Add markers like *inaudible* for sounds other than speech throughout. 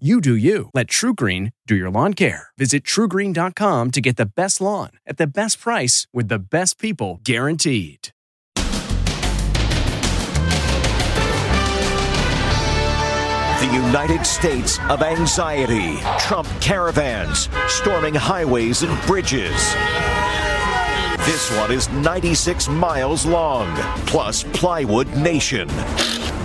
You do you. Let TruGreen do your lawn care. Visit trugreen.com to get the best lawn at the best price with the best people guaranteed. The United States of Anxiety. Trump caravans storming highways and bridges. This one is 96 miles long, plus Plywood Nation.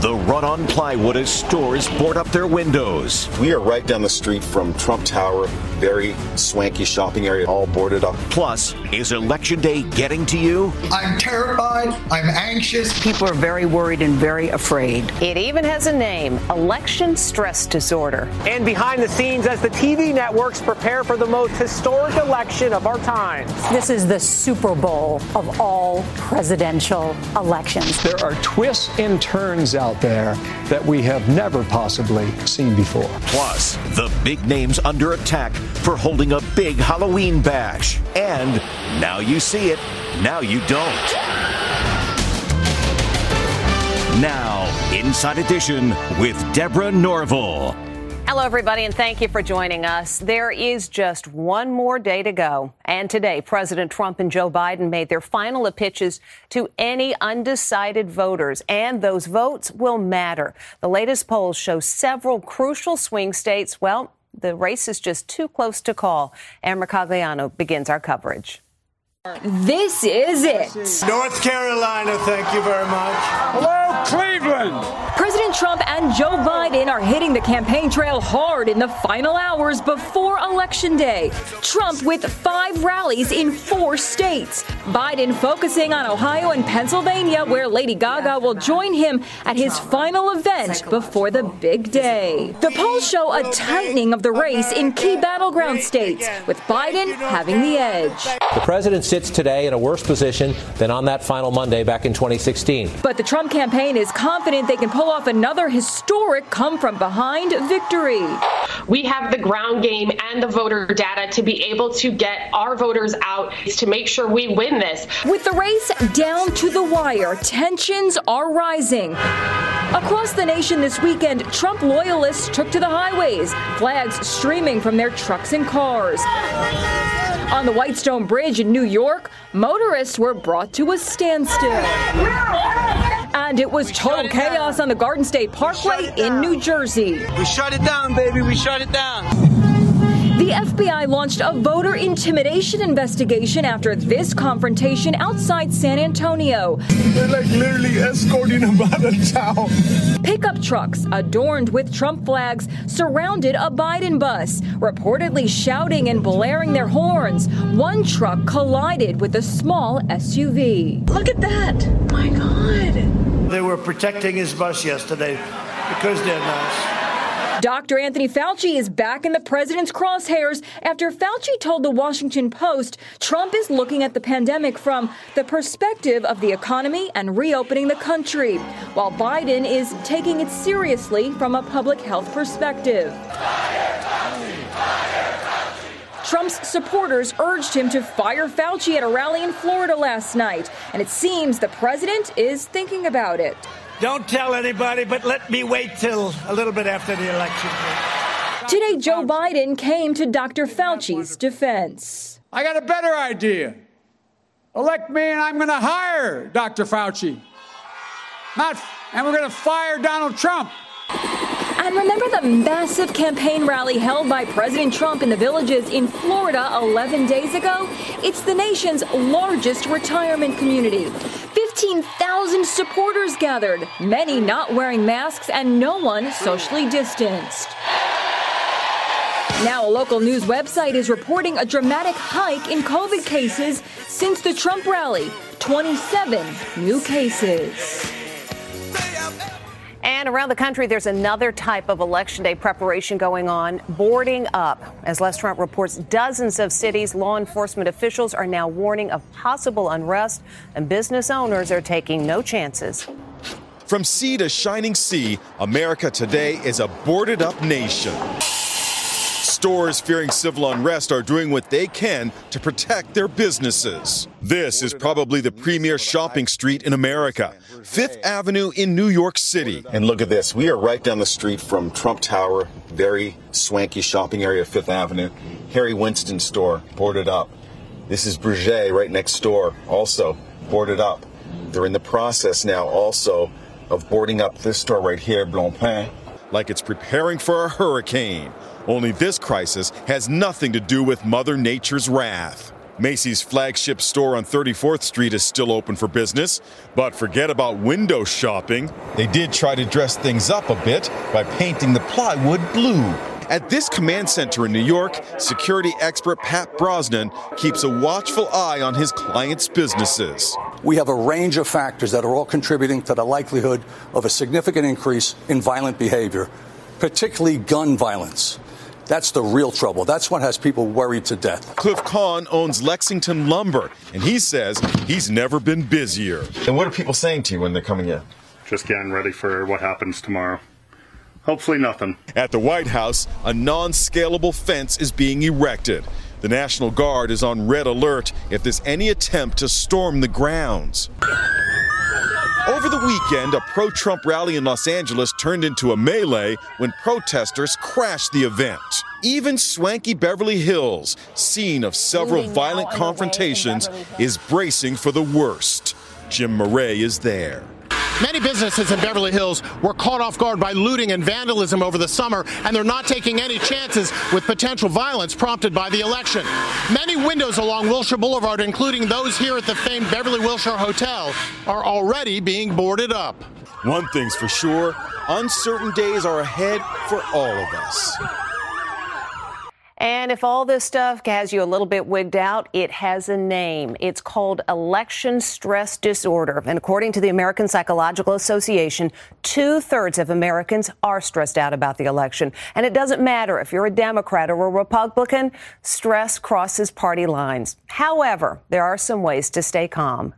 The run on plywood as stores board up their windows. We are right down the street from Trump Tower, very swanky shopping area, all boarded up. Plus, is Election Day getting to you? I'm terrified. I'm anxious. People are very worried and very afraid. It even has a name election stress disorder. And behind the scenes, as the TV networks prepare for the most historic election of our time. This is the Super Bowl of all presidential elections. There are twists and turns out there that we have never possibly seen before. Plus, the big names under attack for holding a big Halloween bash. And now you see it, now you don't. Now, Inside Edition with Deborah Norville. Hello, everybody, and thank you for joining us. There is just one more day to go. And today, President Trump and Joe Biden made their final pitches to any undecided voters, and those votes will matter. The latest polls show several crucial swing states. Well, the race is just too close to call. Ann Mercogliano begins our coverage. This is it. North Carolina, thank you very much. Hello, Cleveland. President Trump and Joe Biden are hitting the campaign trail hard in the final hours before Election Day. Trump with five rallies in four states. Biden focusing on Ohio and Pennsylvania, where Lady Gaga will join him at his final event before the big day. The polls show a tightening of the race in key battleground states, with Biden having the edge. The president sits today in a worse position than on that final Monday back in 2016. But the Trump campaign is confident they can pull off another historic come from behind victory. We have the ground game and the voter data to be able to get our voters out to make sure we win this. With the race down to the wire, tensions are rising. Across the nation this weekend, Trump loyalists took to the highways, flags streaming from their trucks and cars. On the Whitestone Bridge in New York, motorists were brought to a standstill. And it was total chaos on the Garden State Parkway in New Jersey. We shut it down, baby. We shut it down. The FBI launched a voter intimidation investigation after this confrontation outside San Antonio. They're like literally escorting him *laughs* out of town. Pickup trucks adorned with Trump flags surrounded a Biden bus, reportedly shouting and blaring their horns. One truck collided with a small SUV. Look at that! My God. They were protecting his bus yesterday because they're nice. Dr. Anthony Fauci is back in the president's crosshairs after Fauci told the Washington Post Trump is looking at the pandemic from the perspective of the economy and reopening the country, while Biden is taking it seriously from a public health perspective. Trump's supporters urged him to fire Fauci at a rally in Florida last night, and it seems the president is thinking about it. Don't tell anybody, but let me wait till a little bit after the election. Today, Joe Biden came to Dr. Fauci's defense. I got a better idea. Elect me, and I'm going to hire Dr. Fauci. Not, and we're going to fire Donald Trump. And remember the massive campaign rally held by President Trump in the villages in Florida 11 days ago? It's the nation's largest retirement community. 15,000 supporters gathered, many not wearing masks and no one socially distanced. Now, a local news website is reporting a dramatic hike in COVID cases since the Trump rally. 27 new cases. And around the country, there's another type of election day preparation going on boarding up. As Les Trent reports, dozens of cities' law enforcement officials are now warning of possible unrest, and business owners are taking no chances. From sea to shining sea, America today is a boarded up nation. Stores fearing civil unrest are doing what they can to protect their businesses. This is probably the premier shopping street in America, Fifth Avenue in New York City. And look at this. We are right down the street from Trump Tower, very swanky shopping area Fifth Avenue. Harry Winston store, boarded up. This is Breguet right next door, also boarded up. They're in the process now also of boarding up this store right here, Blancpain. Like it's preparing for a hurricane. Only this crisis has nothing to do with Mother Nature's wrath. Macy's flagship store on 34th Street is still open for business, but forget about window shopping. They did try to dress things up a bit by painting the plywood blue. At this command center in New York, security expert Pat Brosnan keeps a watchful eye on his clients' businesses. We have a range of factors that are all contributing to the likelihood of a significant increase in violent behavior, particularly gun violence. That's the real trouble. That's what has people worried to death. Cliff Kahn owns Lexington Lumber, and he says he's never been busier. And what are people saying to you when they're coming in? Just getting ready for what happens tomorrow. Hopefully, nothing. At the White House, a non scalable fence is being erected. The National Guard is on red alert if there's any attempt to storm the grounds. Over the weekend, a pro Trump rally in Los Angeles turned into a melee when protesters crashed the event. Even swanky Beverly Hills, scene of several violent confrontations, is bracing for the worst. Jim Murray is there. Many businesses in Beverly Hills were caught off guard by looting and vandalism over the summer, and they're not taking any chances with potential violence prompted by the election. Many windows along Wilshire Boulevard, including those here at the famed Beverly Wilshire Hotel, are already being boarded up. One thing's for sure uncertain days are ahead for all of us. And if all this stuff has you a little bit wigged out, it has a name. It's called election stress disorder. And according to the American Psychological Association, two thirds of Americans are stressed out about the election. And it doesn't matter if you're a Democrat or a Republican, stress crosses party lines. However, there are some ways to stay calm.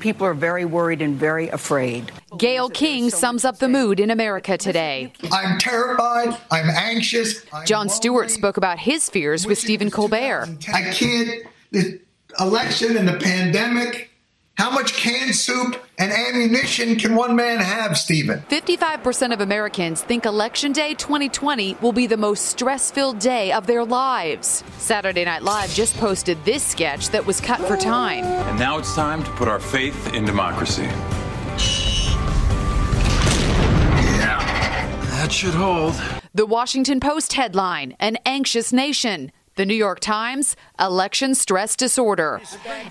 People are very worried and very afraid. Gayle King sums up the mood in America today. I'm terrified. I'm anxious. I'm Jon Stewart spoke about his fears with Stephen Colbert. I can't. The election and the pandemic. How much canned soup and ammunition can one man have, Stephen? 55% of Americans think Election Day 2020 will be the most stress filled day of their lives. Saturday Night Live just posted this sketch that was cut for time. And now it's time to put our faith in democracy. Yeah, that should hold. The Washington Post headline An anxious nation. The New York Times, election stress disorder.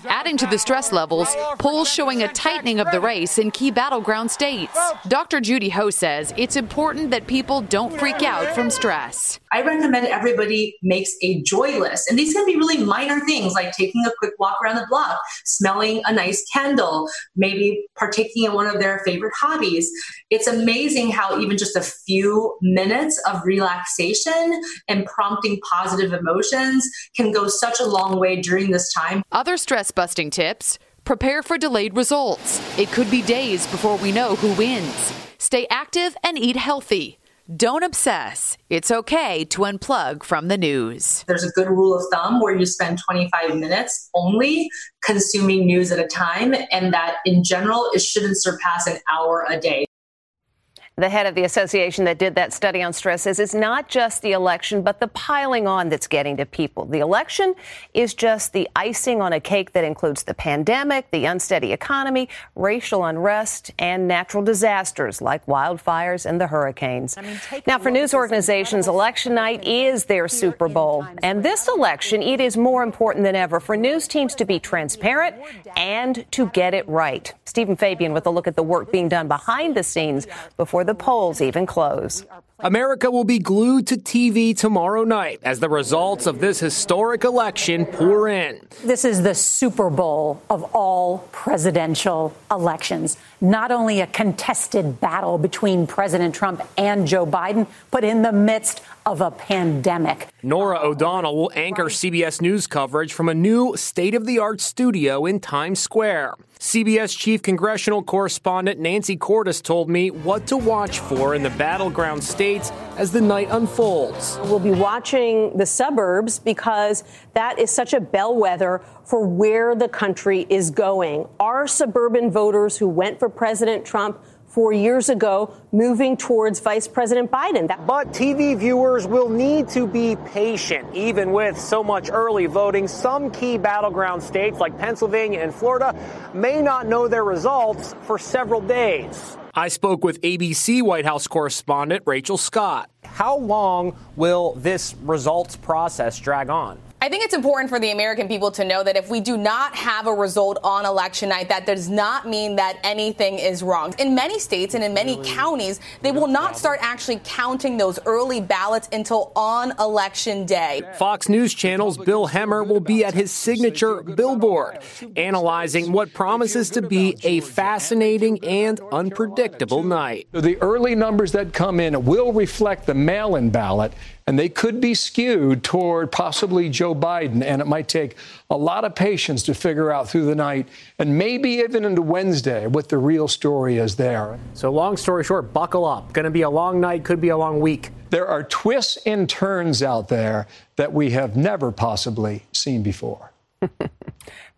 Adding to the stress levels, polls showing a tightening of the race in key battleground states. Dr. Judy Ho says it's important that people don't freak out from stress. I recommend everybody makes a joy list. And these can be really minor things like taking a quick walk around the block, smelling a nice candle, maybe partaking in one of their favorite hobbies. It's amazing how even just a few minutes of relaxation and prompting positive emotions can go such a long way during this time. Other stress busting tips prepare for delayed results. It could be days before we know who wins. Stay active and eat healthy. Don't obsess. It's okay to unplug from the news. There's a good rule of thumb where you spend 25 minutes only consuming news at a time, and that in general, it shouldn't surpass an hour a day. The head of the association that did that study on stress says it's not just the election, but the piling on that's getting to people. The election is just the icing on a cake that includes the pandemic, the unsteady economy, racial unrest, and natural disasters like wildfires and the hurricanes. I mean, now, for news organizations, election night is their Super Bowl. And this election, it is more important than ever for news teams to be transparent and to get it right. Steven Fabian with a look at the work being done behind the scenes before before the polls even close. America will be glued to TV tomorrow night as the results of this historic election pour in. This is the Super Bowl of all presidential elections. Not only a contested battle between President Trump and Joe Biden, but in the midst of a pandemic. Norah O'Donnell will anchor CBS News coverage from a new state of the art studio in Times Square. CBS chief congressional correspondent Nancy Cordes told me what to watch for in the battleground states as the night unfolds. We'll be watching the suburbs because that is such a bellwether for where the country is going. Our suburban voters who went for President Trump four years ago, moving towards Vice President Biden. That- but TV viewers will need to be patient. Even with so much early voting, some key battleground states like Pennsylvania and Florida may not know their results for several days. I spoke with ABC White House correspondent Rachel Scott. How long will this results process drag on? I think it's important for the American people to know that if we do not have a result on election night, that does not mean that anything is wrong. In many states and in many really? counties, they will not start actually counting those early ballots until on election day. Fox News Channel's Bill Hemmer will be at his signature billboard, analyzing what promises to be a fascinating and unpredictable night. The early numbers that come in will reflect the mail in ballot and they could be skewed toward possibly Joe Biden. And it might take a lot of patience to figure out through the night and maybe even into Wednesday what the real story is there. So, long story short, buckle up. Going to be a long night, could be a long week. There are twists and turns out there that we have never possibly seen before.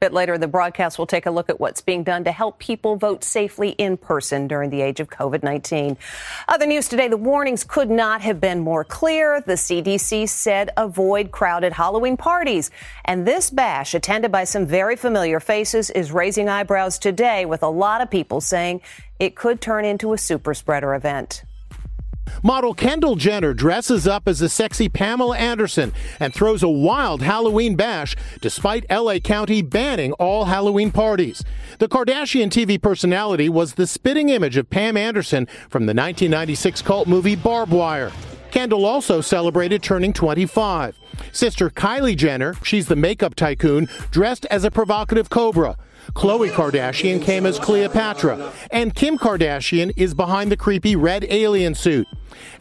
Bit later in the broadcast, we'll take a look at what's being done to help people vote safely in person during the age of COVID 19. Other news today the warnings could not have been more clear. The CDC said avoid crowded Halloween parties. And this bash, attended by some very familiar faces, is raising eyebrows today, with a lot of people saying it could turn into a super spreader event. Model Kendall Jenner dresses up as a sexy Pamela Anderson and throws a wild Halloween bash despite LA County banning all Halloween parties. The Kardashian TV personality was the spitting image of Pam Anderson from the 1996 cult movie Barb Wire. Kendall also celebrated turning 25. Sister Kylie Jenner, she's the makeup tycoon, dressed as a provocative cobra. Khloe Kardashian came as Cleopatra, and Kim Kardashian is behind the creepy red alien suit.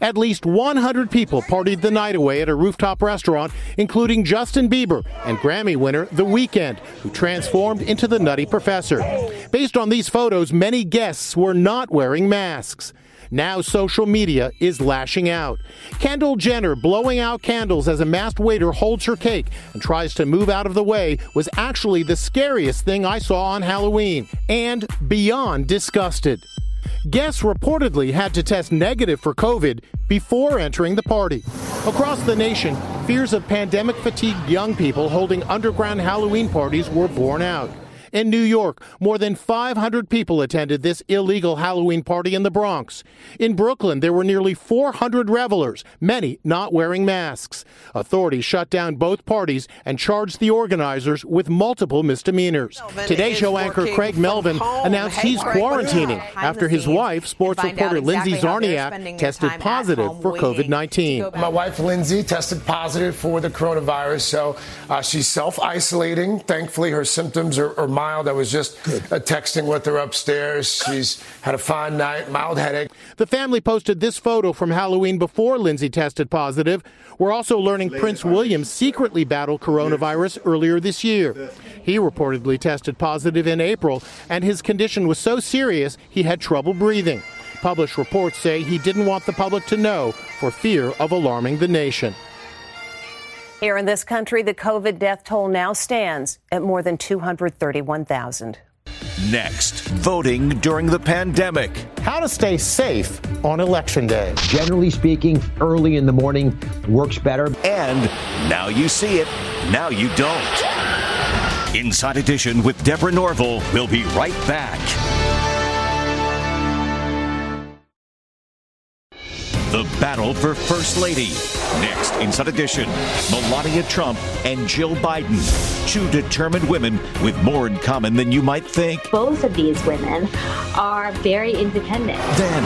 At least 100 people partied the night away at a rooftop restaurant, including Justin Bieber and Grammy winner The Weeknd, who transformed into the Nutty Professor. Based on these photos, many guests were not wearing masks. Now social media is lashing out. Kendall Jenner blowing out candles as a masked waiter holds her cake and tries to move out of the way was actually the scariest thing I saw on Halloween and beyond disgusted. Guests reportedly had to test negative for COVID before entering the party. Across the nation, fears of pandemic fatigued young people holding underground Halloween parties were borne out. In New York, more than 500 people attended this illegal Halloween party in the Bronx. In Brooklyn, there were nearly 400 revelers, many not wearing masks. Authorities shut down both parties and charged the organizers with multiple misdemeanors. Today Show anchor Craig Melvin announced he's quarantining after his wife, sports reporter exactly Lindsay Czarniak, tested positive for COVID 19. My wife, Lindsay, tested positive for the coronavirus, so uh, she's self isolating. Thankfully, her symptoms are, are mild. I was just uh, texting with her upstairs. She's had a fine night, mild headache. The family posted this photo from Halloween before Lindsay tested positive. We're also learning Prince William secretly battled coronavirus earlier this year. He reportedly tested positive in April, and his condition was so serious he had trouble breathing. Published reports say he didn't want the public to know for fear of alarming the nation. Here in this country, the COVID death toll now stands at more than 231,000. Next, voting during the pandemic. How to stay safe on election day. Generally speaking, early in the morning works better. And now you see it, now you don't. Inside Edition with Deborah Norville. We'll be right back. The battle for First Lady Next, Inside Edition, Melania Trump and Jill Biden, two determined women with more in common than you might think. Both of these women are very independent. Then,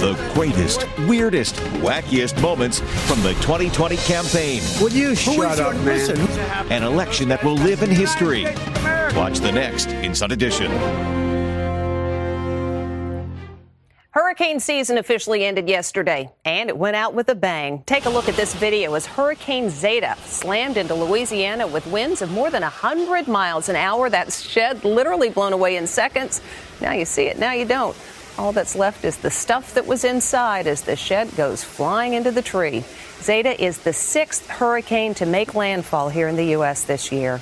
the greatest, weirdest, wackiest moments from the 2020 campaign. Would you shut up, man? An election that will live in history. Watch the next Inside Edition. Hurricane season officially ended yesterday, and it went out with a bang. Take a look at this video as Hurricane Zeta slammed into Louisiana with winds of more than 100 miles an hour. That shed literally blown away in seconds. Now you see it, now you don't. All that's left is the stuff that was inside as the shed goes flying into the tree. Zeta is the sixth hurricane to make landfall here in the U.S. this year.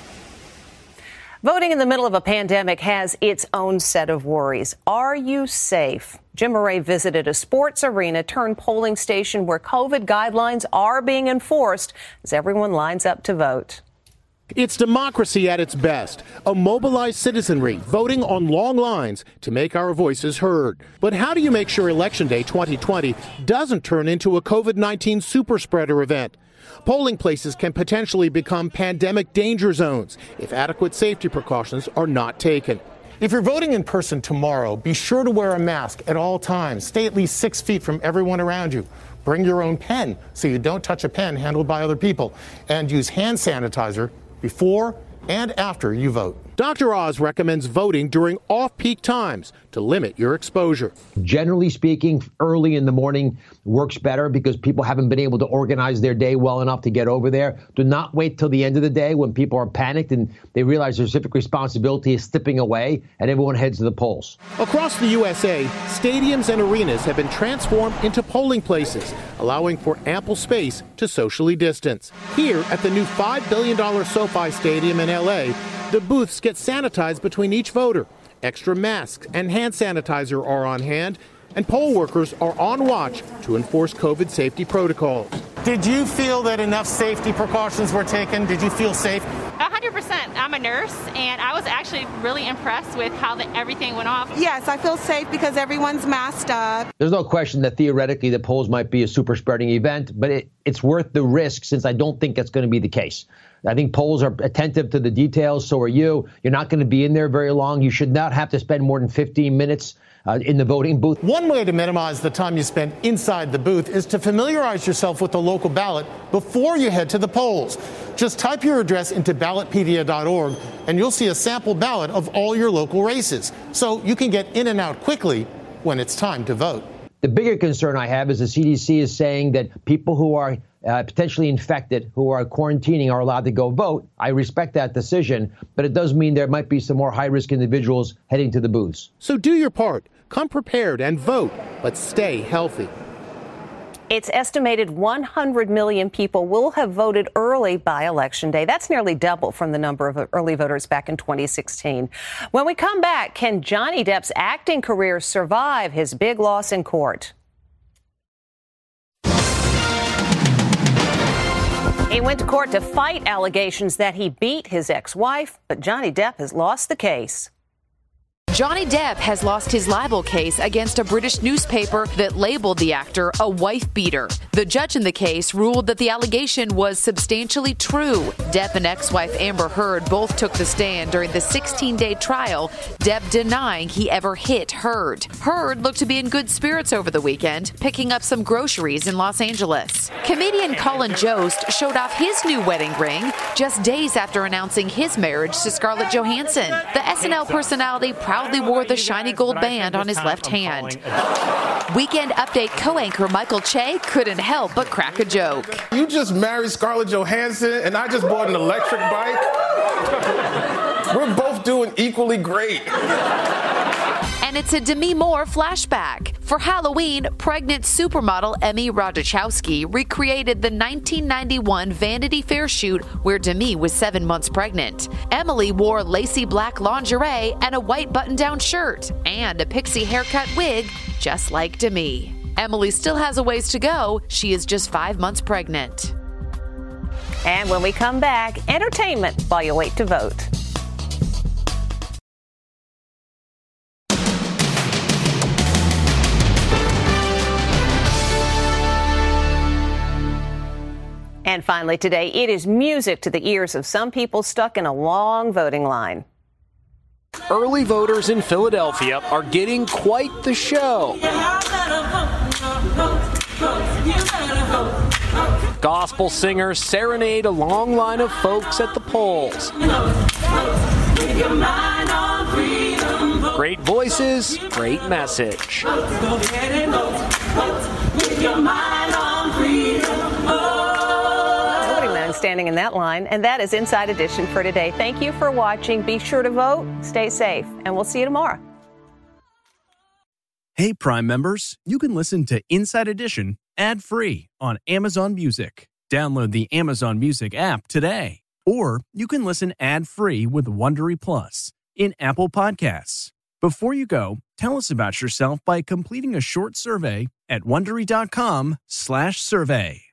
Voting in the middle of a pandemic has its own set of worries. Are you safe? Jim Murray visited a sports arena turned polling station where COVID guidelines are being enforced as everyone lines up to vote. It's democracy at its best, a mobilized citizenry voting on long lines to make our voices heard. But how do you make sure Election Day 2020 doesn't turn into a COVID 19 super spreader event? Polling places can potentially become pandemic danger zones if adequate safety precautions are not taken. If you're voting in person tomorrow, be sure to wear a mask at all times. Stay at least six feet from everyone around you. Bring your own pen so you don't touch a pen handled by other people. And use hand sanitizer before and after you vote. Dr. Oz recommends voting during off peak times to limit your exposure. Generally speaking, early in the morning works better because people haven't been able to organize their day well enough to get over there. Do not wait till the end of the day when people are panicked and they realize their civic responsibility is slipping away and everyone heads to the polls. Across the USA, stadiums and arenas have been transformed into polling places, allowing for ample space to socially distance. Here at the new $5 billion SoFi Stadium in LA, the booths get sanitized between each voter. Extra masks and hand sanitizer are on hand, and poll workers are on watch to enforce COVID safety protocols. Did you feel that enough safety precautions were taken? Did you feel safe? 100%. I'm a nurse, and I was actually really impressed with how the, everything went off. Yes, I feel safe because everyone's masked up. There's no question that theoretically the polls might be a super spreading event, but it, it's worth the risk since I don't think that's going to be the case. I think polls are attentive to the details. So are you. You're not going to be in there very long. You should not have to spend more than 15 minutes uh, in the voting booth. One way to minimize the time you spend inside the booth is to familiarize yourself with the local ballot before you head to the polls. Just type your address into ballotpedia.org and you'll see a sample ballot of all your local races. So you can get in and out quickly when it's time to vote. The bigger concern I have is the CDC is saying that people who are uh, potentially infected who are quarantining are allowed to go vote. I respect that decision, but it does mean there might be some more high risk individuals heading to the booths. So do your part. Come prepared and vote, but stay healthy. It's estimated 100 million people will have voted early by Election Day. That's nearly double from the number of early voters back in 2016. When we come back, can Johnny Depp's acting career survive his big loss in court? He went to court to fight allegations that he beat his ex wife, but Johnny Depp has lost the case. Johnny Depp has lost his libel case against a British newspaper that labeled the actor a wife beater. The judge in the case ruled that the allegation was substantially true. Depp and ex wife Amber Heard both took the stand during the 16 day trial, Depp denying he ever hit Heard. Heard looked to be in good spirits over the weekend, picking up some groceries in Los Angeles. Comedian Colin Jost showed off his new wedding ring just days after announcing his marriage to Scarlett Johansson. The SNL personality proudly wore the shiny gold band on his left hand. Weekend Update co anchor Michael Che couldn't help but crack a joke. You just married Scarlett Johansson, and I just bought an electric bike. We're both doing equally great. And it's a Demi Moore flashback. For Halloween, pregnant supermodel Emily Ratajkowski recreated the 1991 Vanity Fair shoot where Demi was seven months pregnant. Emily wore lacy black lingerie and a white button down shirt, and a pixie haircut wig, just like Demi. Emily still has a ways to go. She is just five months pregnant. And when we come back, entertainment while you wait to vote. And finally today, it is music to the ears of some people stuck in a long voting line. Early voters in Philadelphia are getting quite the show. Gospel singers serenade a long line of folks at the polls. Great voices, great message. Standing in that line, and that is Inside Edition for today. Thank you for watching. Be sure to vote, stay safe, and we'll see you tomorrow. Hey, Prime members, you can listen to Inside Edition ad free on Amazon Music. Download the Amazon Music app today. Or you can listen ad free with Wondery Plus in Apple Podcasts. Before you go, tell us about yourself by completing a short survey at wondery.com/slash survey.